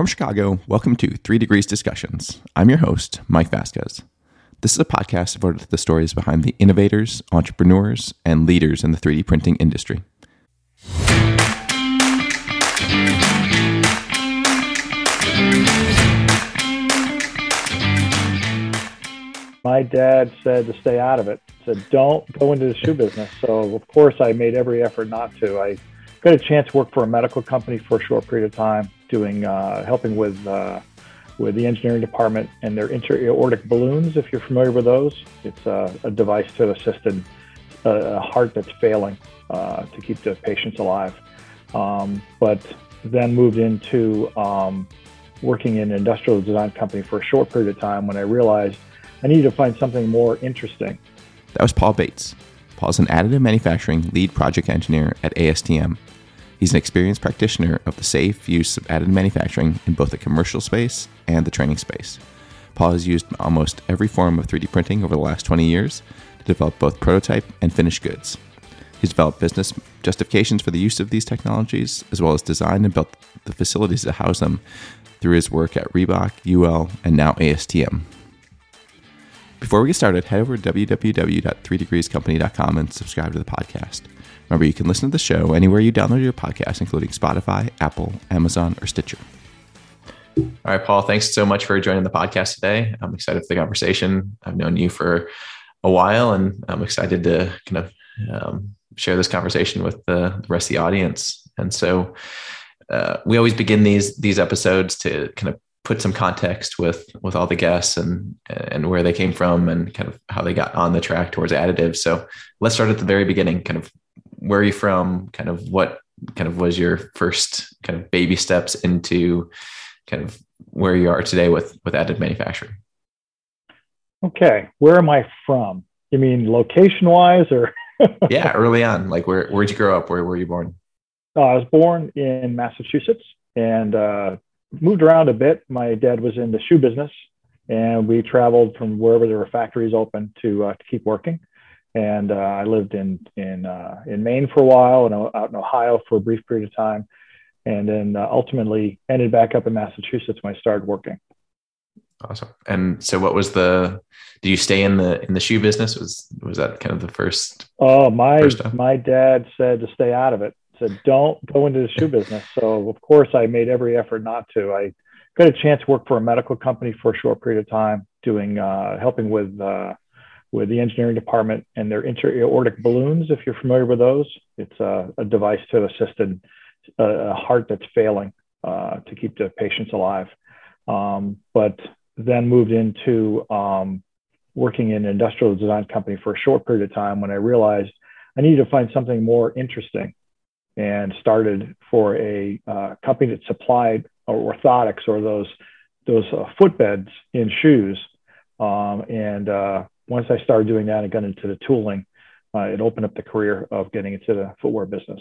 From Chicago, welcome to Three Degrees Discussions. I'm your host, Mike Vasquez. This is a podcast devoted to the stories behind the innovators, entrepreneurs, and leaders in the 3D printing industry. My dad said to stay out of it. Said don't go into the shoe business. So of course I made every effort not to. I got a chance to work for a medical company for a short period of time doing uh, helping with uh, with the engineering department and their intra-aortic balloons. If you're familiar with those, it's a, a device to assist in a, a heart that's failing uh, to keep the patients alive. Um, but then moved into um, working in an industrial design company for a short period of time when I realized I needed to find something more interesting. That was Paul Bates. Paul's an additive manufacturing lead project engineer at ASTM, He's an experienced practitioner of the safe use of additive manufacturing in both the commercial space and the training space. Paul has used almost every form of 3D printing over the last 20 years to develop both prototype and finished goods. He's developed business justifications for the use of these technologies, as well as designed and built the facilities to house them through his work at Reebok, UL, and now ASTM. Before we get started, head over to www.3degreescompany.com and subscribe to the podcast. Remember, you can listen to the show anywhere you download your podcast, including Spotify, Apple, Amazon, or Stitcher. All right, Paul, thanks so much for joining the podcast today. I'm excited for the conversation. I've known you for a while, and I'm excited to kind of um, share this conversation with the, rest of the audience. And so, uh, we always begin these these episodes to kind of put some context with with all the guests and and where they came from and kind of how they got on the track towards additive. So let's start at the very beginning. Kind of where are you from? Kind of what kind of was your first kind of baby steps into kind of where you are today with with additive manufacturing? Okay, where am I from? You mean location wise or? yeah, early on. Like where where'd you grow up? Where were you born? Uh, I was born in Massachusetts and uh, moved around a bit. My dad was in the shoe business, and we traveled from wherever there were factories open to uh, to keep working and uh, I lived in in uh, in Maine for a while and out in Ohio for a brief period of time, and then uh, ultimately ended back up in Massachusetts when I started working. Awesome. And so, what was the? Did you stay in the in the shoe business? Was was that kind of the first? Oh, my my dad said to stay out of it. Said don't go into the shoe business. So of course I made every effort not to. I got a chance to work for a medical company for a short period of time, doing uh, helping with uh, with the engineering department and their intra-aortic balloons. If you're familiar with those, it's a, a device to assist in a, a heart that's failing uh, to keep the patients alive. Um, but then moved into um, working in an industrial design company for a short period of time when I realized I needed to find something more interesting and started for a uh, company that supplied orthotics or those those uh, footbeds in shoes um, and uh, once I started doing that and got into the tooling, uh, it opened up the career of getting into the footwear business.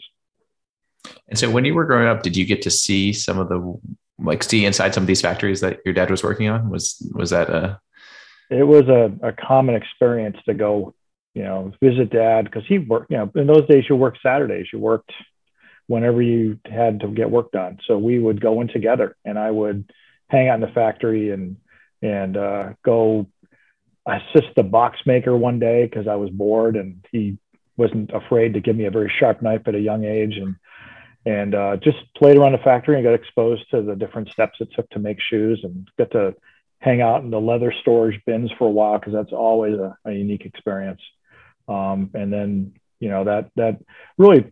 And so, when you were growing up, did you get to see some of the like see inside some of these factories that your dad was working on? Was was that a? It was a, a common experience to go, you know, visit dad because he worked. You know, in those days you worked Saturdays. You worked whenever you had to get work done. So we would go in together, and I would hang out in the factory and and uh, go assist the box maker one day because I was bored and he wasn't afraid to give me a very sharp knife at a young age and and uh, just played around the factory and got exposed to the different steps it took to make shoes and got to hang out in the leather storage bins for a while because that's always a, a, unique experience. Um, and then you know that that really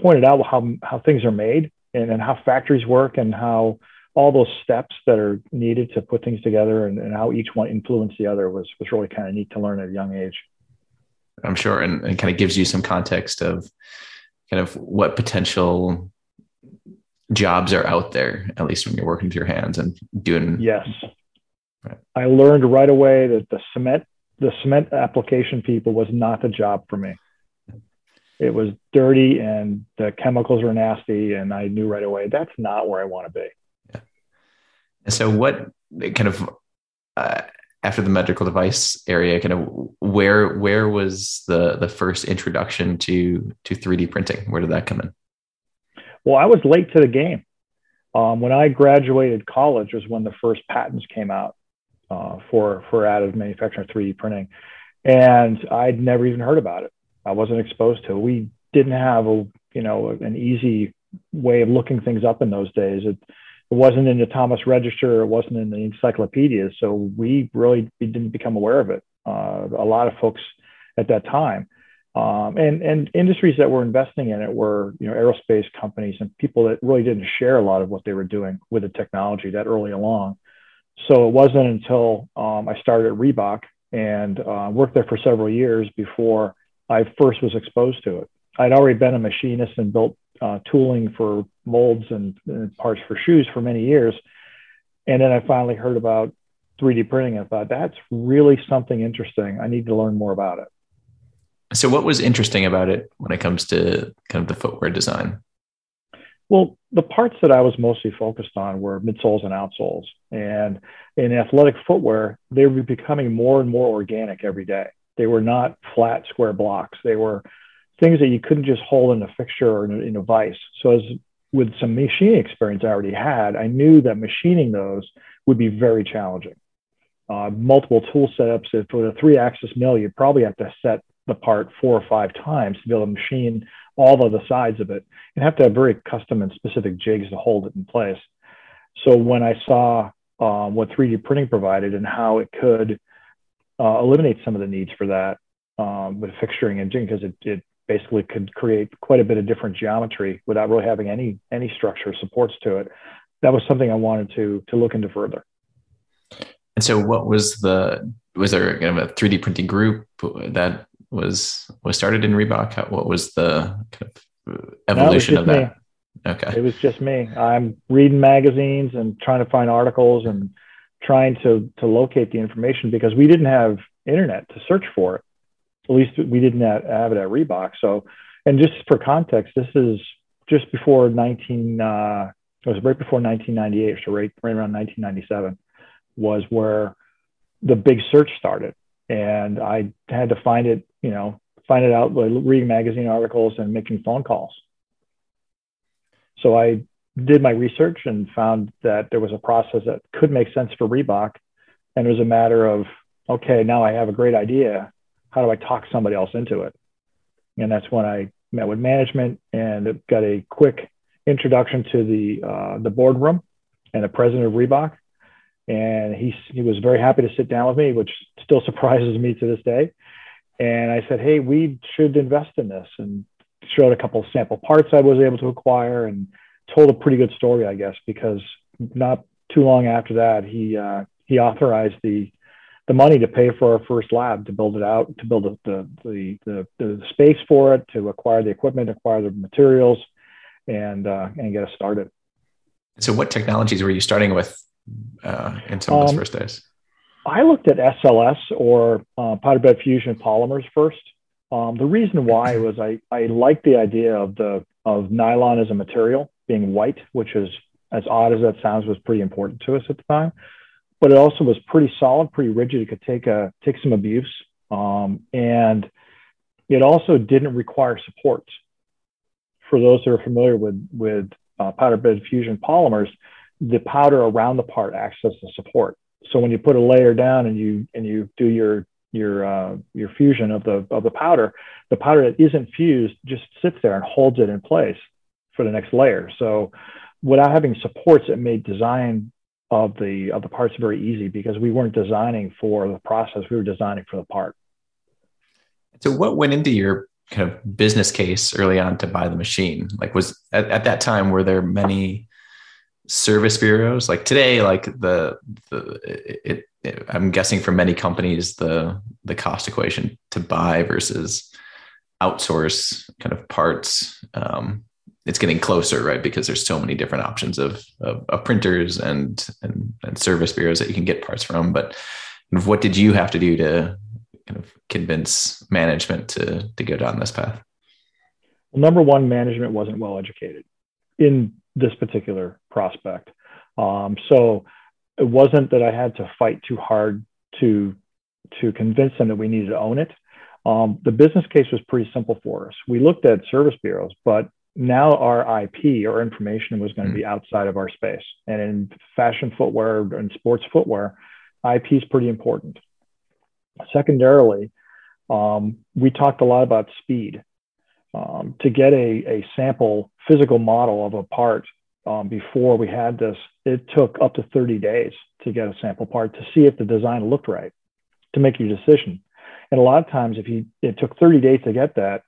pointed out how how things are made and, and how factories work and how all those steps that are needed to put things together and, and how each one influenced the other was was really kind of neat to learn at a young age. I'm sure, and, and kind of gives you some context of kind of what potential jobs are out there, at least when you're working with your hands and doing. Yes, right. I learned right away that the cement the cement application people was not the job for me. It was dirty and the chemicals were nasty, and I knew right away that's not where I want to be. Yeah. And so, what kind of uh, after the medical device area, kind of where where was the the first introduction to to 3D printing? Where did that come in? Well, I was late to the game. Um, when I graduated college was when the first patents came out uh, for for additive manufacturing 3D printing, and I'd never even heard about it. I wasn't exposed to. We didn't have a you know an easy way of looking things up in those days. It, it wasn't in the Thomas Register. It wasn't in the encyclopedias. So we really didn't become aware of it. Uh, a lot of folks at that time. Um, and and industries that were investing in it were you know aerospace companies and people that really didn't share a lot of what they were doing with the technology that early along. So it wasn't until um, I started at Reebok and uh, worked there for several years before I first was exposed to it. I'd already been a machinist and built uh, tooling for molds and, and, parts for shoes for many years, and then I finally heard about 3D printing. I thought that's really something interesting. I need to learn more about it. So, what was interesting about it when it comes to kind of the footwear design? Well, the parts that I was mostly focused on were midsoles and outsoles. And in athletic footwear, they were becoming more and more organic every day. They were not flat, square blocks. They were things that you couldn't just hold in a fixture or in a, in a vise. So, as with some machining experience I already had, I knew that machining those would be very challenging. Uh, multiple tool setups. If with a three axis mill, you'd probably have to set the part four or five times to be able to machine all of the sides of it and have to have very custom and specific jigs to hold it in place. So when I saw um, what 3D printing provided and how it could uh, eliminate some of the needs for that um, with fixturing jigging, because it, it basically could create quite a bit of different geometry without really having any any structure supports to it. That was something I wanted to to look into further. And so, what was the was there kind of a 3D printing group that was was started in Reebok? What was the kind of evolution of that? Me. Okay, it was just me. I'm reading magazines and trying to find articles and trying to to locate the information because we didn't have internet to search for it. At least we didn't have it at Reebok. So, and just for context, this is just before 19. Uh, it was right before 1998, so right right around 1997 was where the big search started and I had to find it, you know, find it out by reading magazine articles and making phone calls. So I did my research and found that there was a process that could make sense for Reebok, and it was a matter of okay, now I have a great idea. How do I talk somebody else into it? And that's when I met with management and got a quick introduction to the uh, the boardroom and the president of Reebok and he he was very happy to sit down with me, which still surprises me to this day. And I said, "Hey, we should invest in this," and showed a couple sample parts I was able to acquire, and told a pretty good story, I guess, because not too long after that, he uh, he authorized the the money to pay for our first lab to build it out, to build the the the, the space for it, to acquire the equipment, acquire the materials, and uh, and get us started. So, what technologies were you starting with uh, in some of those um, first days? I looked at SLS or uh, powder bed fusion polymers first. Um, the reason why was I, I liked the idea of the of nylon as a material being white, which is as odd as that sounds, was pretty important to us at the time. But it also was pretty solid, pretty rigid. It could take a take some abuse, um, and it also didn't require support. For those that are familiar with with uh, powder bed fusion polymers, the powder around the part acts as the support. So when you put a layer down and you and you do your your uh, your fusion of the of the powder, the powder that isn't fused just sits there and holds it in place for the next layer. So without having supports, it made design of the of the parts very easy because we weren't designing for the process; we were designing for the part. So what went into your kind of business case early on to buy the machine? Like was at, at that time were there many service bureaus like today like the the it, it, i'm guessing for many companies the the cost equation to buy versus outsource kind of parts um, it's getting closer right because there's so many different options of, of, of printers and, and and service bureaus that you can get parts from but what did you have to do to kind of convince management to to go down this path well number one management wasn't well educated in this particular prospect. Um, so it wasn't that I had to fight too hard to to convince them that we needed to own it. Um, the business case was pretty simple for us. We looked at service bureaus, but now our IP or information was going to be outside of our space. And in fashion footwear and sports footwear, IP is pretty important. Secondarily, um, we talked a lot about speed. Um, to get a, a sample physical model of a part um, before we had this, it took up to 30 days to get a sample part to see if the design looked right to make your decision. And a lot of times, if you it took 30 days to get that,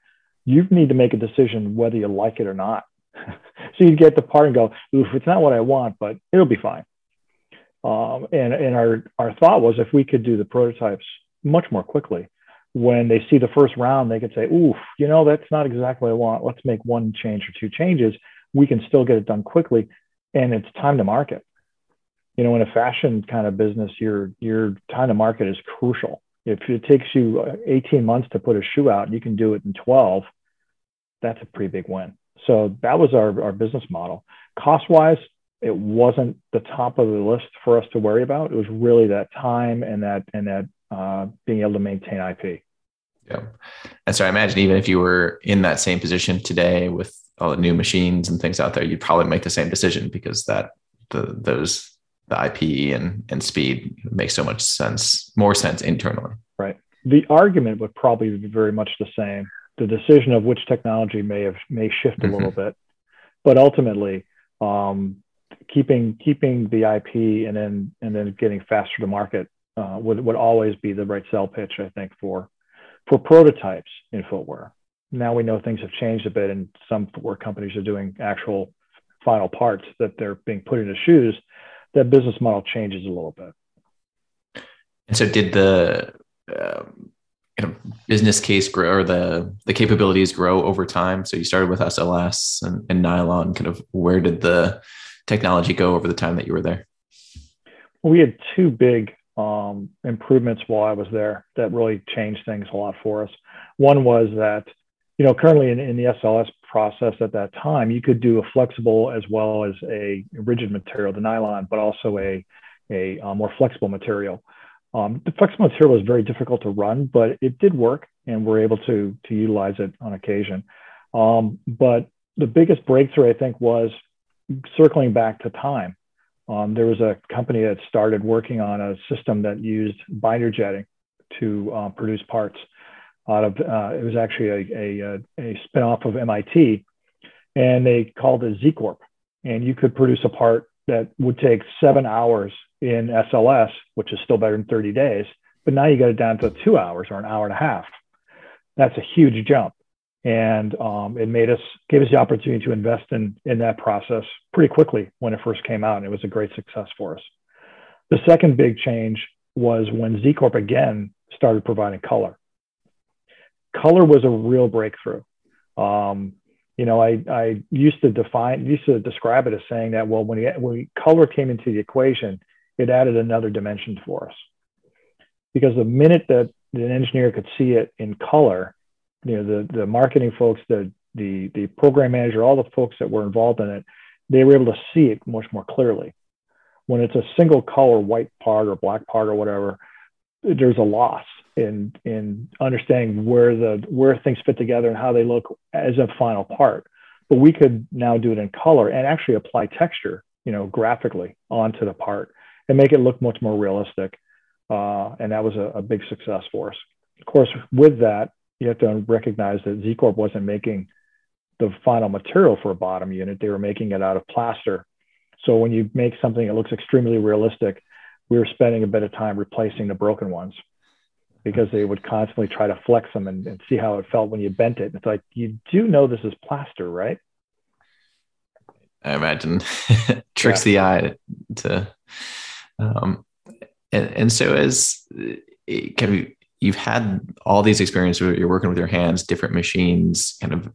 you need to make a decision whether you like it or not. so you get the part and go, oof, it's not what I want, but it'll be fine. Um, and and our, our thought was if we could do the prototypes much more quickly, when they see the first round, they could say, oof, you know, that's not exactly what I want. Let's make one change or two changes. We can still get it done quickly. And it's time to market. You know, in a fashion kind of business, your your time to market is crucial. If it takes you uh, 18 months to put a shoe out, you can do it in 12. That's a pretty big win. So that was our, our business model. Cost wise, it wasn't the top of the list for us to worry about. It was really that time and that and that uh, being able to maintain IP. Yeah, and so I imagine even if you were in that same position today with all the new machines and things out there, you'd probably make the same decision because that the those the IP and, and speed makes so much sense, more sense internally. Right. The argument would probably be very much the same. The decision of which technology may have may shift a mm-hmm. little bit, but ultimately, um, keeping keeping the IP and then and then getting faster to market uh, would would always be the right sell pitch, I think, for for prototypes in footwear. Now we know things have changed a bit, and some footwear companies are doing actual final parts that they're being put into shoes that business model changes a little bit. And so, did the um, kind of business case grow or the the capabilities grow over time? So you started with SLS and, and nylon. Kind of where did the technology go over the time that you were there? We had two big um, improvements while I was there that really changed things a lot for us. One was that, you know, currently in, in the SLS process at that time, you could do a flexible as well as a rigid material, the nylon, but also a, a, a more flexible material. Um, the flexible material was very difficult to run, but it did work, and we're able to to utilize it on occasion. Um, but the biggest breakthrough, I think, was circling back to time. Um, there was a company that started working on a system that used binder jetting to uh, produce parts out of uh, it was actually a, a, a spin-off of MIT, and they called it Z Corp. And you could produce a part that would take seven hours in SLS, which is still better than 30 days, but now you got it down to two hours or an hour and a half. That's a huge jump, and um, it made us gave us the opportunity to invest in in that process pretty quickly when it first came out, and it was a great success for us. The second big change was when Z Corp again started providing color color was a real breakthrough. Um, you know, I, I used to define, used to describe it as saying that, well, when, we, when color came into the equation, it added another dimension for us. Because the minute that an engineer could see it in color, you know, the, the marketing folks, the, the, the program manager, all the folks that were involved in it, they were able to see it much more clearly. When it's a single color white part or black part or whatever, there's a loss in in understanding where the where things fit together and how they look as a final part. But we could now do it in color and actually apply texture, you know, graphically onto the part and make it look much more realistic. Uh, and that was a, a, big success for us. Of course, with that, you have to recognize that Z Corp wasn't making the final material for a bottom unit; they were making it out of plaster. So when you make something that looks extremely realistic, we were spending a bit of time replacing the broken ones because they would constantly try to flex them and, and see how it felt when you bent it. It's like, you do know this is plaster, right? I imagine tricks yeah. the eye to, um, and, and so as kind of you've had all these experiences where you're working with your hands, different machines, kind of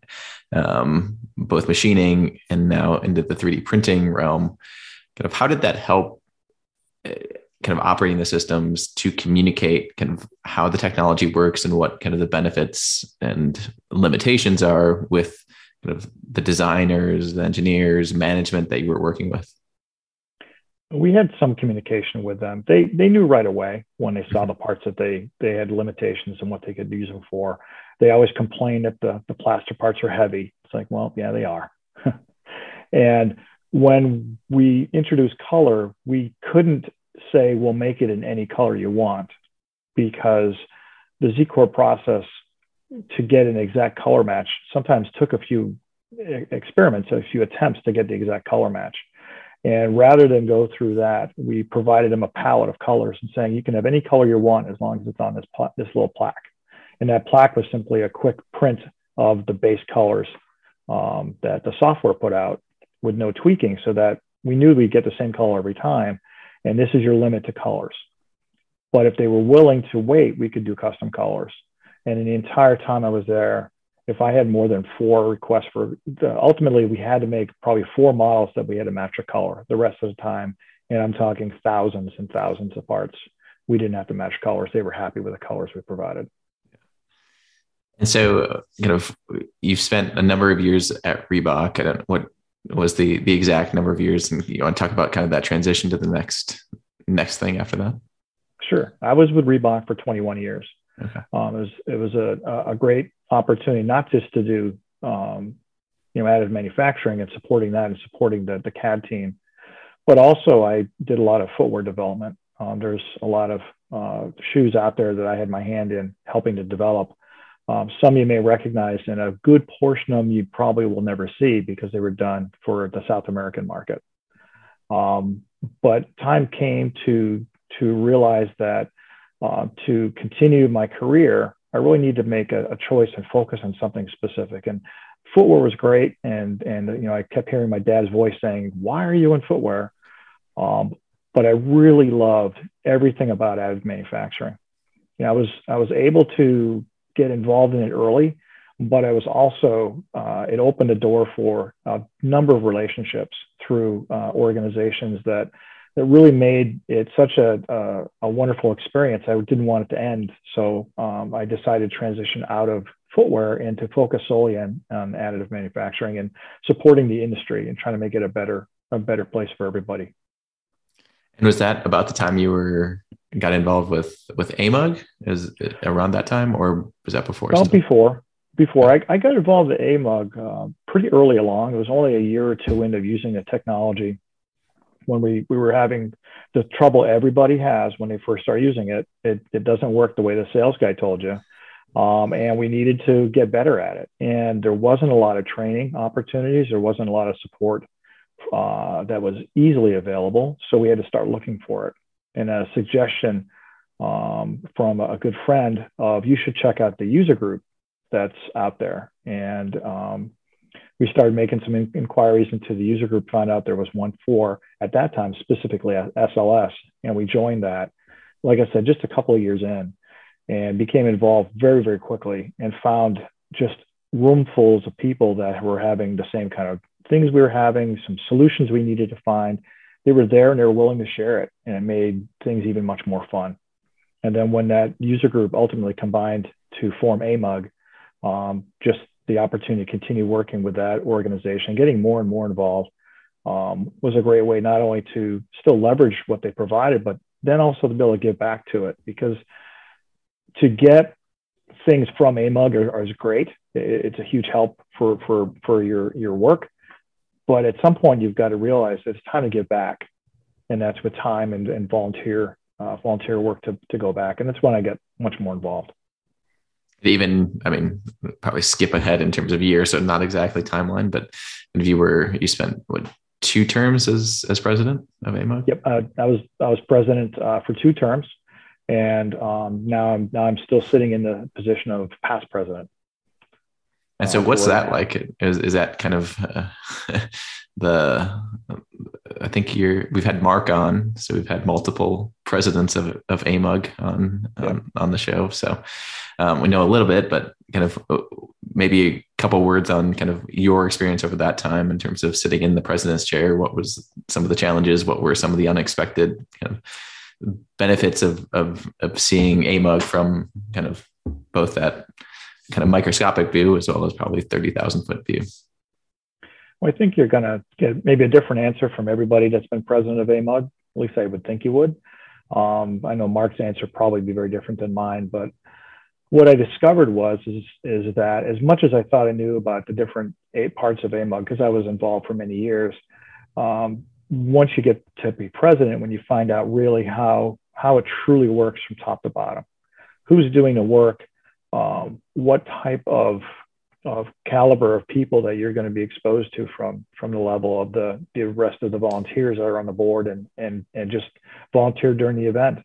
um, both machining and now into the 3D printing realm. Kind of how did that help kind of operating the systems to communicate kind of how the technology works and what kind of the benefits and limitations are with kind of the designers, the engineers, management that you were working with? we had some communication with them. They they knew right away when they saw mm-hmm. the parts that they they had limitations and what they could use them for. They always complained that the the plaster parts are heavy. It's like, well, yeah, they are. and when we introduced color, we couldn't say we'll make it in any color you want because the Z Corp process to get an exact color match sometimes took a few experiments, a few attempts to get the exact color match. And rather than go through that, we provided them a palette of colors and saying you can have any color you want as long as it's on this, this little plaque. And that plaque was simply a quick print of the base colors um, that the software put out with no tweaking so that we knew we'd get the same color every time. And this is your limit to colors. But if they were willing to wait, we could do custom colors. And in the entire time I was there, if I had more than four requests for, ultimately we had to make probably four models that we had to match a color. The rest of the time, and I'm talking thousands and thousands of parts, we didn't have to match colors. They were happy with the colors we provided. And so, kind of, you've spent a number of years at Reebok. I don't what was the the exact number of years, and you want to talk about kind of that transition to the next next thing after that? Sure, I was with Reebok for 21 years. Okay. Um, it was it was a, a great opportunity not just to do um, you know additive manufacturing and supporting that and supporting the the CAD team, but also I did a lot of footwear development. Um, there's a lot of uh, shoes out there that I had my hand in helping to develop. Um, some you may recognize, and a good portion of them you probably will never see because they were done for the South American market. Um, but time came to to realize that uh, to continue my career, I really need to make a, a, choice and focus on something specific. And footwear was great, and and you know I kept hearing my dad's voice saying, "Why are you in footwear?" Um, but I really loved everything about additive manufacturing. You know, I was I was able to get involved in it early, but I was also uh, it opened a door for a number of relationships through uh, organizations that that really made it such a, a, a, wonderful experience. I didn't want it to end. So um, I decided to transition out of footwear and to focus solely on, on additive manufacturing and supporting the industry and trying to make it a better, a better place for everybody. And was that about the time you were got involved with with AMUG? Is around that time, or was that before? Well, before. Before I, I got involved with AMUG uh, pretty early along. It was only a year or two into using the technology when we, we were having the trouble everybody has when they first start using it. It, it doesn't work the way the sales guy told you. Um, and we needed to get better at it. And there wasn't a lot of training opportunities. There wasn't a lot of support uh, that was easily available. So we had to start looking for it. And a suggestion um, from a good friend of you should check out the user group that's out there. And um, we started making some in- inquiries into the user group, found out there was one for, at that time, specifically SLS. And we joined that, like I said, just a couple of years in and became involved very, very quickly and found just roomfuls of people that were having the same kind of things we were having, some solutions we needed to find. They were there and they were willing to share it. And it made things even much more fun. And then when that user group ultimately combined to form AMUG, um, just the opportunity to continue working with that organization, getting more and more involved, um, was a great way not only to still leverage what they provided, but then also to be able to give back to it. Because to get things from AMUG are, are is great. It's a huge help for for for your your work, but at some point you've got to realize it's time to give back, and that's with time and, and volunteer uh, volunteer work to to go back. And that's when I get much more involved even i mean probably skip ahead in terms of years so not exactly timeline but if you were you spent what two terms as as president of AMUG? Yep, uh, I was I was president uh, for two terms, and um, now I'm now I'm still sitting in the position of past president. And so, what's that like? Is is that kind of uh, the? I think you're. We've had Mark on, so we've had multiple presidents of of AMUG on um, on the show. So um, we know a little bit, but kind of uh, maybe a couple words on kind of your experience over that time in terms of sitting in the president's chair. What was some of the challenges? What were some of the unexpected kind of benefits of of, of seeing AMUG from kind of both that kind of microscopic view as well as probably thirty thousand foot view? Well, I think you're going to get maybe a different answer from everybody that's been president of AMUG. At least I would think you would. Um, I know Mark's answer probably be very different than mine, but what I discovered was is, is that as much as I thought I knew about the different eight parts of AMUG, because I was involved for many years, um, once you get to be president, when you find out really how how it truly works from top to bottom, who's doing the work, um, what type of of caliber of people that you're going to be exposed to from from the level of the the rest of the volunteers that are on the board and and and just volunteer during the event.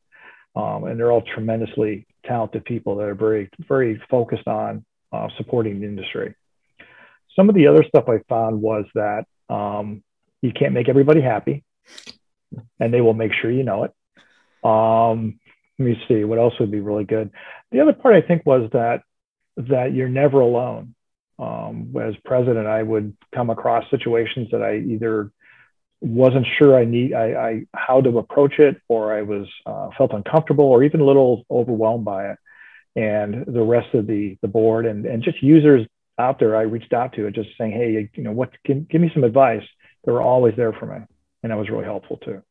Um, and they're all tremendously talented people that are very very focused on uh, supporting the industry. Some of the other stuff I found was that um, you can't make everybody happy, and they will make sure you know it. Um, let me see what else would be really good. The other part I think was that that you're never alone. Um, as president, I would come across situations that I either wasn't sure I need I, I how to approach it, or I was uh, felt uncomfortable, or even a little overwhelmed by it. And the rest of the the board and and just users out there, I reached out to, it just saying, hey, you know, what? Can, give me some advice. They were always there for me, and that was really helpful too.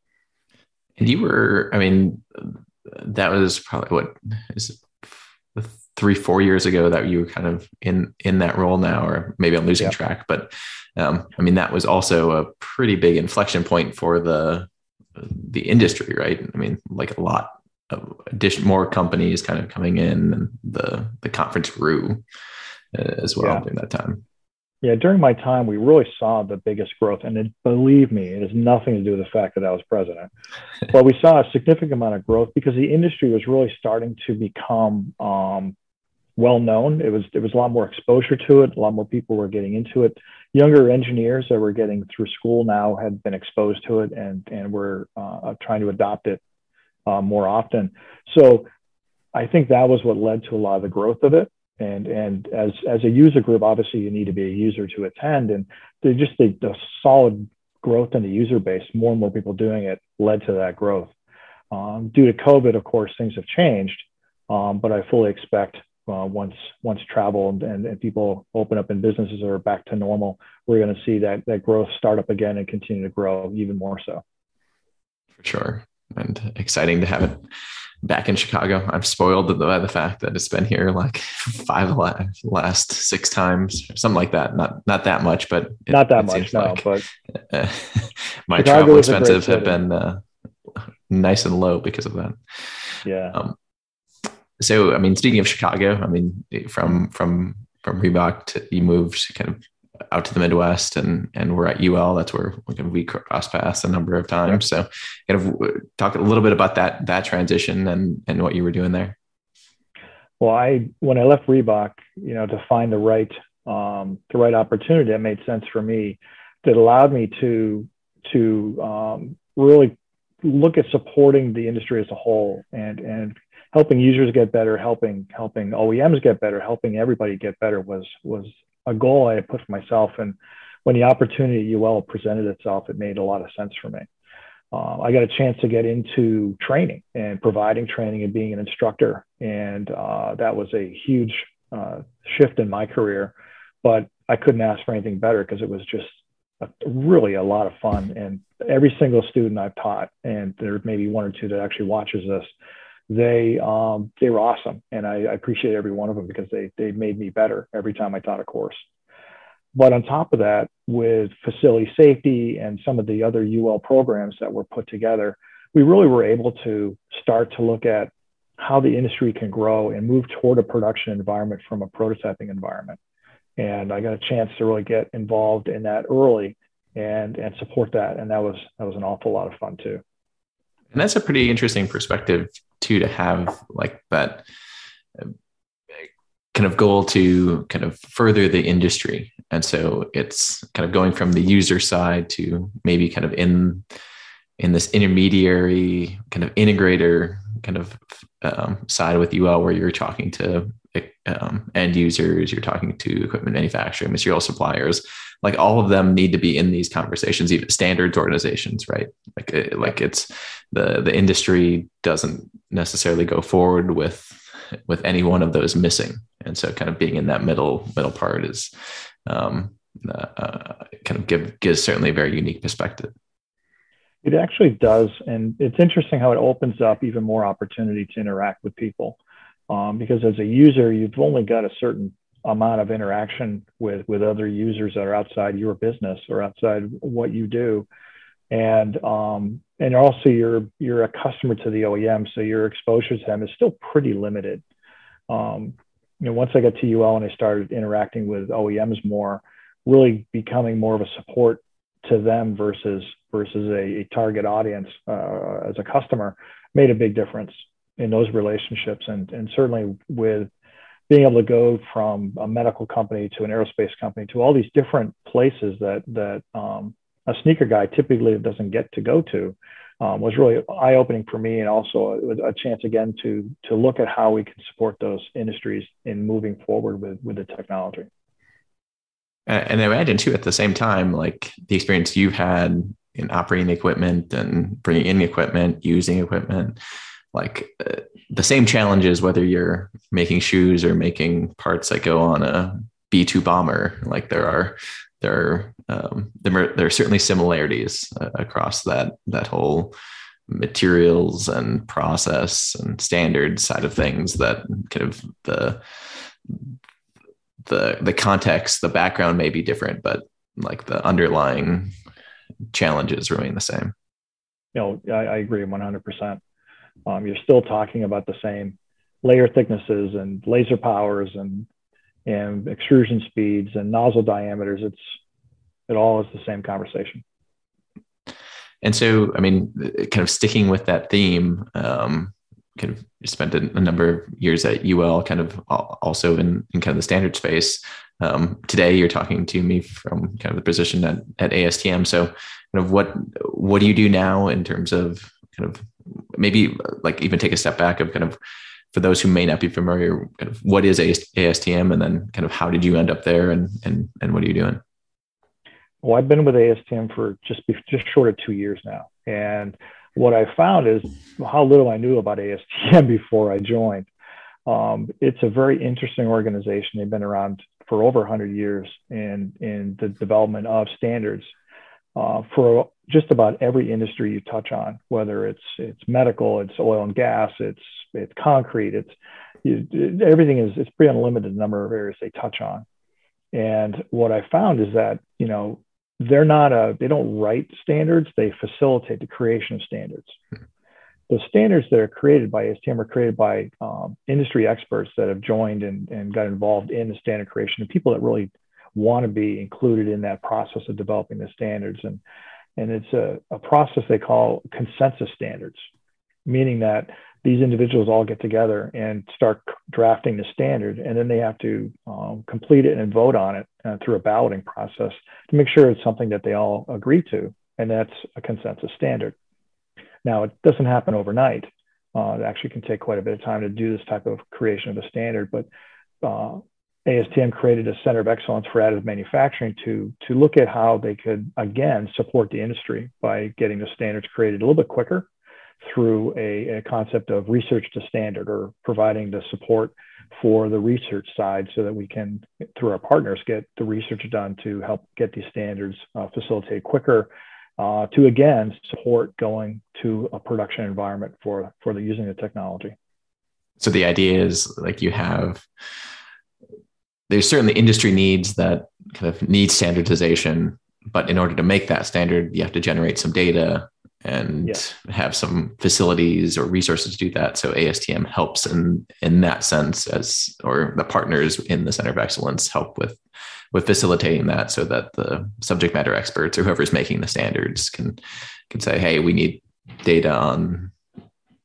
And you were, I mean, that was probably what is it, three, four years ago that you were kind of in in that role now, or maybe I'm losing track. But um, I mean, that was also a pretty big inflection point for the the industry, right? I mean, like a lot of addition, more companies kind of coming in, and the the conference grew uh, as well yeah. during that time. Yeah, during my time, we really saw the biggest growth. And it, believe me, it has nothing to do with the fact that I was president. but we saw a significant amount of growth because the industry was really starting to become um, well known. It was there was a lot more exposure to it. A lot more people were getting into it. Younger engineers that were getting through school now had been exposed to it and and were uh, trying to adopt it uh, more often. So I think that was what led to a lot of the growth of it and and as as a user group obviously you need to be a user to attend. And they just the, the solid growth in the user base more and more people doing it led to that growth. Um, due to covid of course things have changed. Um, but i fully expect uh, once once travel and, and, and, people open up and businesses are back to normal we're going to see that that growth start up again and continue to grow even more so. For sure. And exciting to have it back in Chicago. I'm spoiled by the fact that it's been here like five last six times, something like that. Not not that much, but it, not that much. No, like, but uh, my Chicago travel expenses have been uh, nice and low because of that. Yeah. Um, so, I mean, speaking of Chicago, I mean, from from from Reebok to you moved kind of out to the Midwest and and we're at UL. That's where we cross paths a number of times. So kind of talk a little bit about that that transition and and what you were doing there. Well, I when I left Reebok, you know, to find the right um, the right opportunity that made sense for me, that allowed me to to um, really look at supporting the industry as a whole and and helping users get better, helping helping OEMs get better, helping everybody get better was was a goal I put for myself. And when the opportunity at UL presented itself, it made a lot of sense for me. Uh, I got a chance to get into training and providing training and being an instructor. And uh, that was a huge uh, shift in my career. But I couldn't ask for anything better because it was just a, really a lot of fun. And every single student I've taught, and there may be one or two that actually watches this, they um, they were awesome, and I, I appreciate every one of them because they they made me better every time I taught a course. But on top of that, with facility safety and some of the other UL programs that were put together, we really were able to start to look at how the industry can grow and move toward a production environment from a prototyping environment. And I got a chance to really get involved in that early and and support that. And that was that was an awful lot of fun too. And that's a pretty interesting perspective too to have like that uh, kind of goal to kind of further the industry. And so it's kind of going from the user side to maybe kind of in in this intermediary kind of integrator kind of um, side with ul where you're talking to um, end users you're talking to equipment manufacturing material suppliers like all of them need to be in these conversations even standards organizations right? Like it, like it's the the industry doesn't necessarily go forward with with any one of those missing. And so kind of being in that middle middle part is um, uh, uh, kind of give gives certainly a very unique perspective. It actually does, and it's interesting how it opens up even more opportunity to interact with people. Um, because as a user, you've only got a certain amount of interaction with with other users that are outside your business or outside what you do, and um, and also you're you're a customer to the OEM, so your exposure to them is still pretty limited. Um, you know, once I got to UL and I started interacting with OEMs more, really becoming more of a support to them versus versus a, a target audience uh, as a customer made a big difference in those relationships and and certainly with being able to go from a medical company to an aerospace company to all these different places that that um, a sneaker guy typically doesn't get to go to um, was really eye opening for me and also a, a, chance again to to look at how we can support those industries in moving forward with with the technology. And I imagine too, at the same time, like the experience you've had in operating the equipment and bringing in equipment, using equipment, like uh, the same challenges, whether you're making shoes or making parts that go on a B two bomber. Like there are, there are, um, there, are, there are certainly similarities uh, across that that whole materials and process and standard side of things that kind of the the the context, the background may be different, but like the underlying challenges remain the same. You know, I, I agree 100%. Um, you're still talking about the same layer thicknesses and laser powers and and extrusion speeds and nozzle diameters. It's it all is the same conversation. And so, I mean, kind of sticking with that theme, um, kind of spent a, number of years at UL, kind of also in, in kind of the standard space. Um, today, you're talking to me from kind of the position at, at ASTM. So, kind of what what do you do now in terms of kind of maybe like even take a step back of kind of for those who may not be familiar, kind of what is ASTM, and then kind of how did you end up there, and and and what are you doing? Well, I've been with ASTM for just just short of two years now, and what I found is how little I knew about ASTM before I joined. Um, it's a very interesting organization. They've been around for over 100 years in, in the development of standards uh, for just about every industry you touch on, whether it's it's medical, it's oil and gas, it's it's concrete, it's you, everything is it's pretty unlimited number of areas they touch on. And what I found is that you know they're not a they don't write standards they facilitate the creation of standards the standards that are created by ASTM are created by um, industry experts that have joined and, and got involved in the standard creation and people that really want to be included in that process of developing the standards and and it's a, a process they call consensus standards meaning that these individuals all get together and start drafting the standard, and then they have to um, complete it and vote on it uh, through a balloting process to make sure it's something that they all agree to, and that's a consensus standard. Now, it doesn't happen overnight. Uh, it actually can take quite a bit of time to do this type of creation of a standard, but uh, ASTM created a center of excellence for additive manufacturing to, to look at how they could, again, support the industry by getting the standards created a little bit quicker through a, a, concept of research to standard or providing the support for the research side so that we can, through our partners, get the research done to help get these standards uh, facilitated quicker uh, to again support going to a production environment for, for the using the technology. So the idea is like you have, there's certainly industry needs that kind of need standardization, but in order to make that standard, you have to generate some data and yeah. have some facilities or resources to do that. So ASTM helps in in that sense as or the partners in the Center of Excellence help with with facilitating that so that the subject matter experts or whoever's making the standards can can say, hey, we need data on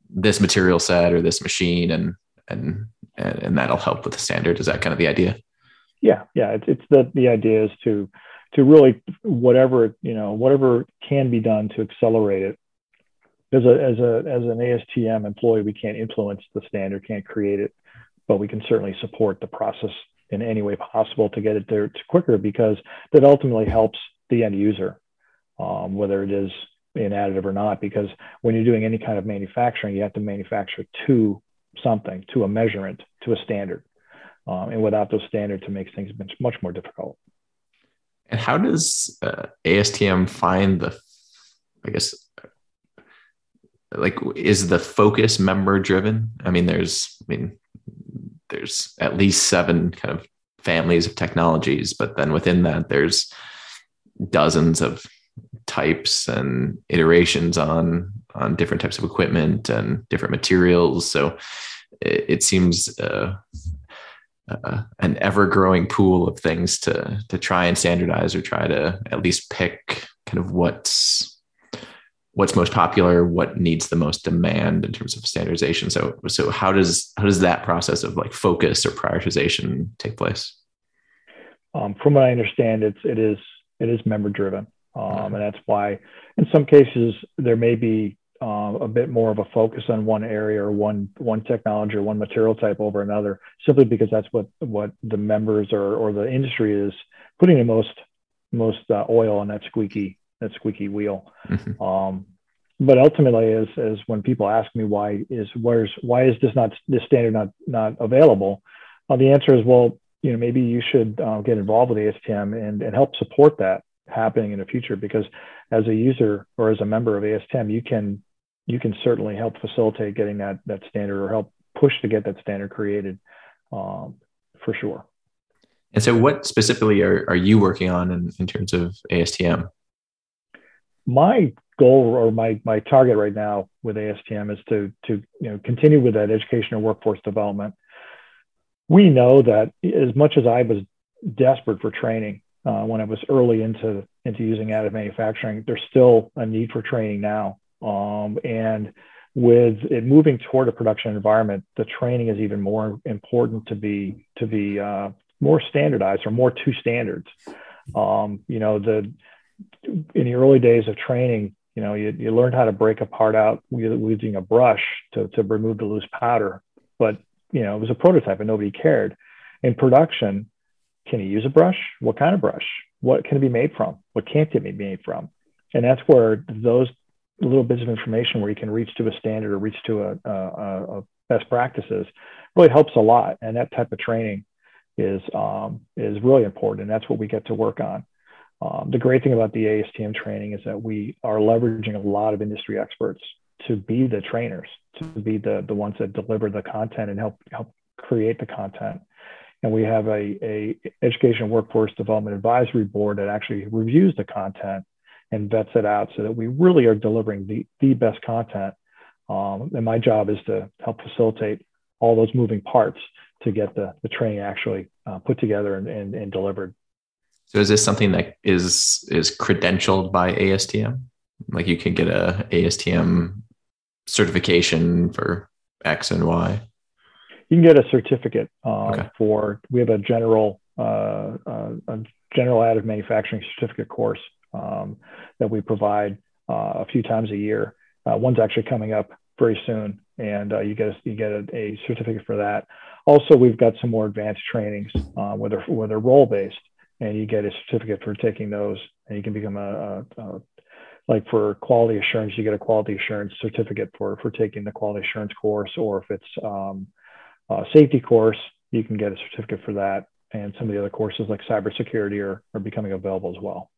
this material set or this machine and and and, that'll help with the standard. Is that kind of the idea? Yeah, yeah. It's it's the the idea is to to really whatever you know whatever can be done to accelerate it as a as a as an ASTM employee we can't influence the standard can't create it but we can certainly support the process in any way possible to get it there to quicker because that ultimately helps the end user um, whether it is in additive or not because when you're doing any kind of manufacturing you have to manufacture to something to a measurement to a standard um, and without those standards it makes things much, more difficult. And how does uh, ASTM find the, I guess, like is the focus member driven i mean there's i mean there's at least seven kind of families of technologies but then within that there's dozens of types and iterations on on different types of equipment and different materials. So it, it seems uh, uh, an ever growing pool of things to to try and standardize or try to at least pick kind of what's what's most popular, what needs the most demand in terms of standardization. So, so how does how does that process of like focus or prioritization take place? Um, from what I understand, it's it is it is member driven, um, and that's why in some cases there may be uh, a bit more of a focus on one area or one one technology or one material type over another, simply because that's what what the members or or the industry is putting the most most uh, oil on that squeaky that squeaky wheel. Mm-hmm. Um, but ultimately, is is when people ask me why is where's why is this not this standard not not available? Uh, the answer is well, you know, maybe you should uh, get involved with ASTM and and help support that happening in the future because as a user or as a member of ASTM, you can you can certainly help facilitate getting that that standard or help push to get that standard created um, for sure. And so, what specifically are, are you working on in, in terms of ASTM? my goal or my my target right now with ASTM is to to you know continue with that education and workforce development. We know that as much as I was desperate for training uh, when I was early into into using additive manufacturing, there's still a need for training now. Um, and with it moving toward a production environment, the training is even more important to be to be uh, more standardized or more to standards. Um, you know the in the early days of training, you know, you, you learned how to break a part out using a brush to, to remove the loose powder. But, you know, it was a prototype and nobody cared. In production, can you use a brush? What kind of brush? What can it be made from? What can't it be made from? And that's where those little bits of information where you can reach to a standard or reach to a, a, a best practices really helps a lot. And that type of training is um, is really important. And that's what we get to work on. Um, the great thing about the ASTM training is that we are leveraging a lot of industry experts to be the trainers, to be the, the ones that deliver the content and help help create the content. And we have a, a education workforce development advisory board that actually reviews the content and vets it out so that we really are delivering the, the best content. Um, and my job is to help facilitate all those moving parts to get the, the training actually uh, put together and, and, and delivered. So is this something that is is credentialed by ASTM? Like you can get a ASTM certification for X and Y. You can get a certificate uh, okay. for. We have a general uh, uh, a general additive manufacturing certificate course um, that we provide uh, a few times a year. Uh, one's actually coming up very soon, and uh, you get a, you get a, a, certificate for that. Also, we've got some more advanced trainings where they're where they're role based and you get a certificate for taking those and you can become a, a, a, like for quality assurance you get a quality assurance certificate for for taking the quality assurance course or if it's um, a safety course you can get a certificate for that and some of the other courses like cybersecurity are, are becoming available as well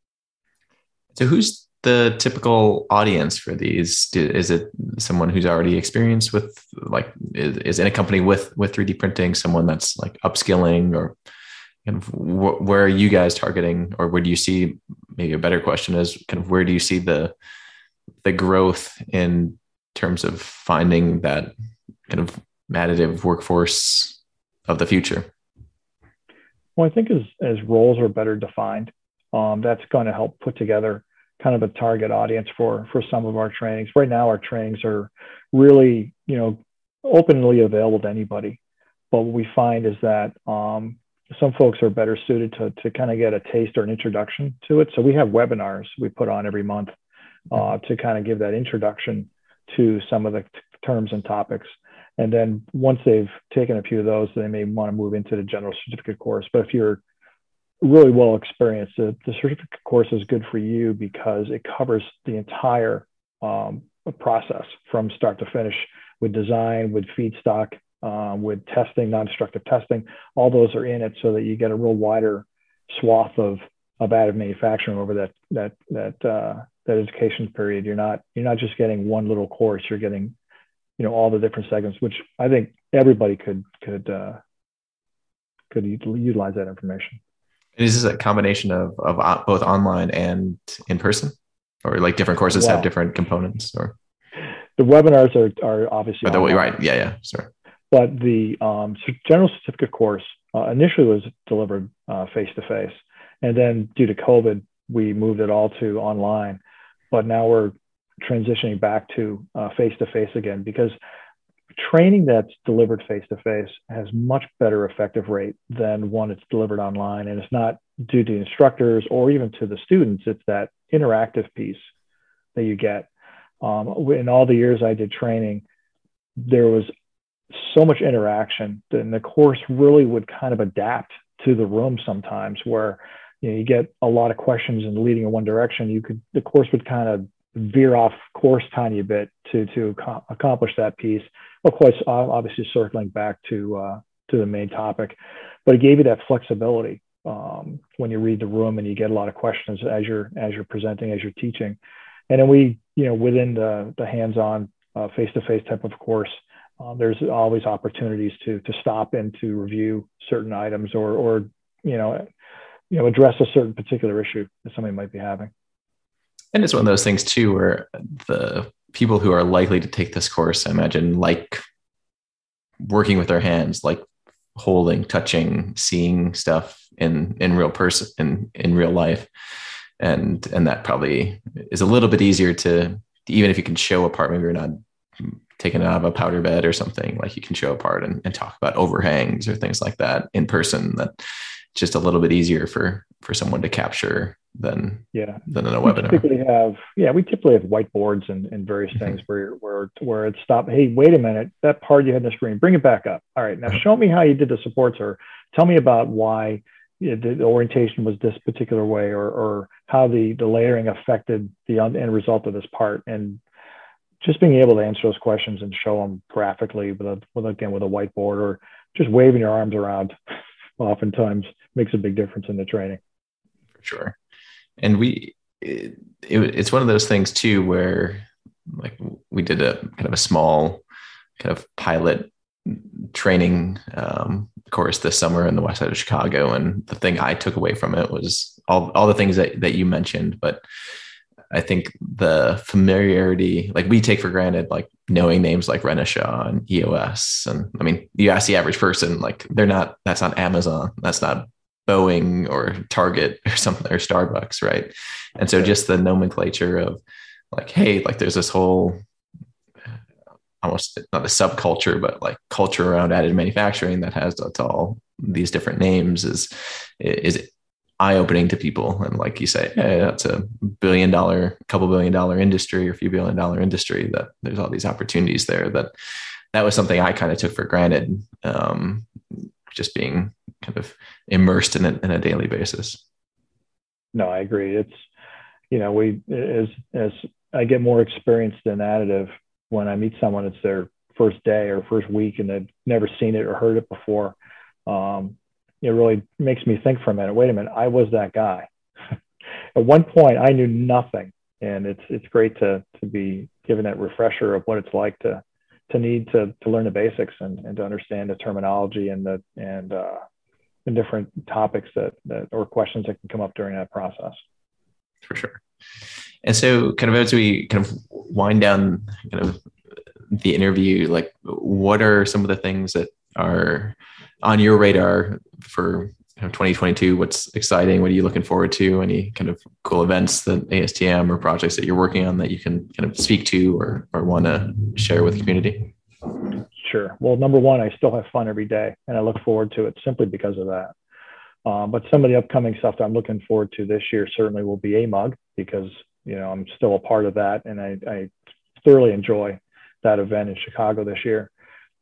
so who's the typical audience for these? Is it someone who's already experienced with like is, in a company with with 3d printing someone that's like upskilling or kind of wh- where are you guys targeting? Or where do you see maybe a better question is kind of where do you see the the growth in terms of finding that kind of additive workforce of the future? Well i think as as roles are better defined um, that's going to help put together kind of a target audience for for some of our trainings right now our trainings are really you know openly available to anybody but what we find is that um, some folks are better suited to, to kind of get a taste or an introduction to it. So we have webinars we put on every month uh, to kind of give that introduction to some of the t- terms and topics. And then once they've taken a few of those, they may want to move into the general certificate course. But if you're really well experienced, the, the certificate course is good for you because it covers the entire um, process from start to finish with design, with feedstock, um, with testing, non-destructive testing. All those are in it so that you get a real wider swath of, of additive manufacturing over that, that, that, uh, that education period, you're not you're not just getting one little course. You're getting, you know, all the different segments, which I think everybody could could uh, could utilize that information. And is this a combination of of both online and in person, or like different courses well, have different components? Or the webinars are are obviously oh, right. Yeah, yeah. Sorry. But the um, general certificate course uh, initially was delivered face to face, and then due to COVID, we moved it all to online. But now we're transitioning back to face to face again because training that's delivered face to face has much better effective rate than one that's delivered online. And it's not due to instructors or even to the students, it's that interactive piece that you get. Um, in all the years I did training, there was so much interaction, and the course really would kind of adapt to the room sometimes where you know you get a lot of questions and leading in one direction you could the course would kind of veer off course tiny bit to to accomplish that piece of course obviously circling back to uh, to the main topic but it gave you that flexibility um, when you read the room and you get a lot of questions as you're as you're presenting as you're teaching. And then we you know within the the hands-on uh, face-to-face type of course uh, there's always opportunities to to stop and to review certain items or or you know you know address a certain particular issue that somebody might be having. And it's one of those things too where the people who are likely to take this course i imagine like working with their hands like holding touching seeing stuff in in real person in in real life. And and that probably is a little bit easier to even if you can show a part maybe you're not taking out of a powder bed or something like you can show a part and, and talk about overhangs or things like that in person that just a little bit easier for for someone to capture than yeah than in a we webinar. Typically have yeah we typically have whiteboards and, and various mm-hmm. things where where where it's stop hey wait a minute that part you had on the screen bring it back up all right now mm-hmm. show me how you did the supports or tell me about why the, the orientation was this particular way or or how the the layering affected the end result of this part and just being able to answer those questions and show them graphically with a with again with a whiteboard or just waving your arms around oftentimes makes a big difference in the training. For sure. And we, it, it, it's one of those things too, where like we did a kind of a small kind of pilot training um, course this summer in the west side of Chicago. And the thing I took away from it was all, all the things that, that you mentioned, but I think the familiarity, like we take for granted, like knowing names like Renishaw and EOS. And I mean, you ask the average person, like they're not, that's not Amazon. That's not Boeing or Target or something or Starbucks. Right. And so just the nomenclature of like, hey, like there's this whole almost not a subculture, but like culture around additive manufacturing that has all these different names is is eye opening to people. And like you say, hey, that's a billion dollar, couple billion dollar industry or a few billion dollar industry that there's all these opportunities there that that was something I kind of took for granted. Um, just being kind of immersed in it in a daily basis. No, I agree. It's, you know, we, as, as I get more experienced in additive, when I meet someone, it's their first day or first week and they've never seen it or heard it before. Um, it really makes me think for a minute wait a minute i was that guy at one point i knew nothing and it's it's great to to be given that refresher of what it's like to to need to to learn the basics and, and to understand the terminology and the and uh the different topics that that or questions that can come up during that process. For sure. And so kind of as we kind of wind down kind of the interview like what are some of the things that are on your radar for 2022 what's exciting? What are you looking forward to? Any kind of cool events that astm or projects that you're working on that you can kind of speak to or, or want to share with the community sure well number one i still have fun every day and i look forward to it simply because of that um, but some of the upcoming stuff that i'm looking forward to this year certainly will be AMUG because you know i'm still a part of that and i, I thoroughly enjoy that event in chicago this year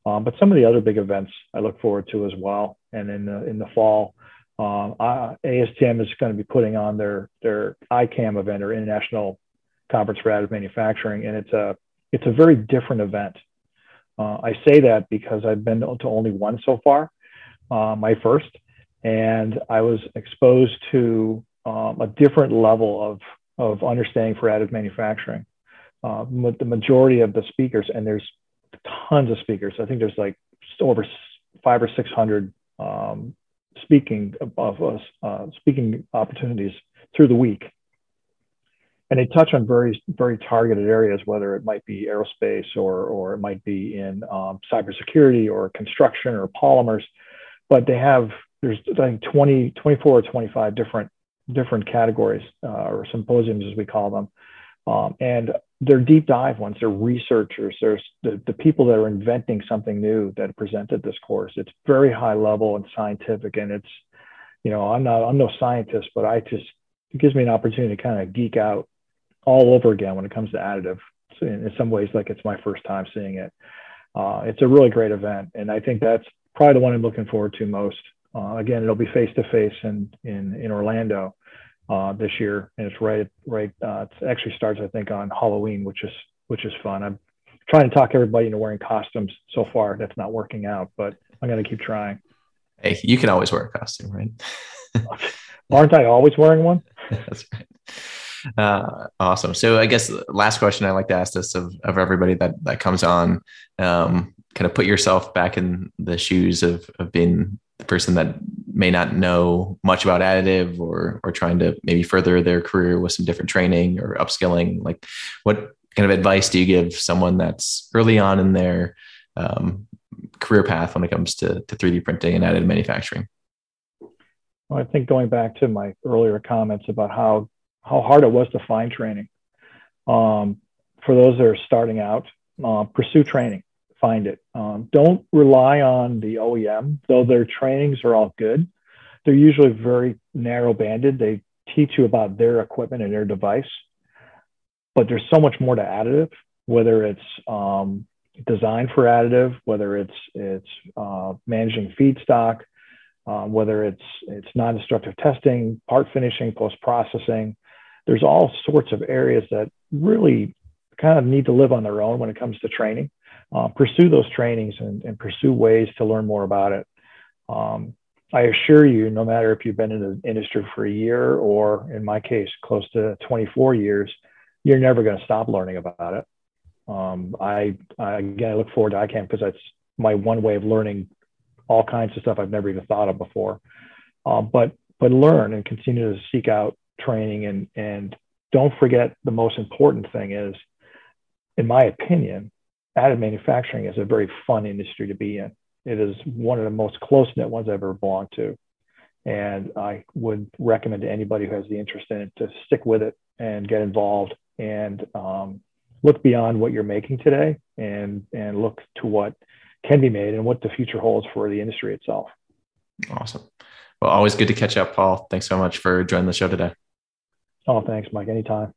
um, but some of the other big events I look forward to as well. And in the in the fall, um, ASTM is going to be putting on their their ICAM event or International Conference for Additive Manufacturing, and it's a it's a very different event. Uh, I say that because I've been to only one so far, uh, my first, and I was exposed to um, a different level of of understanding for additive manufacturing. Uh, the majority of the speakers, and there's tons of speakers. I think there's like over five or six hundred um, speaking of us uh, speaking opportunities through the week, and they touch on very very targeted areas, whether it might be aerospace or or it might be in um, cybersecurity or construction or polymers, but they have there's I think 20 24 or 25 different different categories uh, or symposiums as we call them, um, and they're deep dive ones. They're researchers. There's the, the people that are inventing something new that presented this course. It's very high level and scientific, and it's, you know, I'm not I'm no scientist, but I just it gives me an opportunity to kind of geek out all over again when it comes to additive. So in, in some ways, like it's my first time seeing it. Uh, it's a really great event, and I think that's probably the one I'm looking forward to most. Uh, again, it'll be face to face in in in Orlando uh, this year, and it's right right. Uh, it actually starts, I think, on Halloween, which is which is fun. I'm trying to talk everybody into wearing costumes. So far, that's not working out, but I'm going to keep trying. Hey, you can always wear a costume, right? Aren't I always wearing one? that's right. Uh, awesome. So I guess last question I like to ask this of, of everybody that that comes on, um, kind of put yourself back in the shoes of of being the person that may not know much about additive or or trying to maybe further their career with some different training or upskilling like what kind of advice do you give someone that's early on in their um, career path when it comes to, to 3d printing and additive manufacturing well, i think going back to my earlier comments about how how hard it was to find training um, for those that are starting out uh, pursue training find it. Um, don't rely on the OEM, though their trainings are all good. They're usually very narrow banded. They teach you about their equipment and their device, but there's so much more to additive, whether it's um, design for additive, whether it's it's uh, managing feedstock, uh, whether it's it's non-destructive testing, part finishing, post processing. There's all sorts of areas that really kind of need to live on their own when it comes to training uh, pursue those trainings and, and, pursue ways to learn more about it. Um, I assure you, no matter if you've been in the industry for a year or, in my case, close to 24 years, you're never going to stop learning about it. Um, I, I, again, I look forward to ICAM because that's my one way of learning all kinds of stuff I've never even thought of before. Uh, but but learn and continue to seek out training and and don't forget the most important thing is, in my opinion, additive manufacturing is a very fun industry to be in. It is one of the most close knit ones I've ever belonged to. And I would recommend to anybody who has the interest in it to stick with it and get involved and um, look beyond what you're making today and, and look to what can be made and what the future holds for the industry itself. Awesome. Well, always good to catch up, Paul. Thanks so much for joining the show today. Oh, thanks, Mike. Anytime.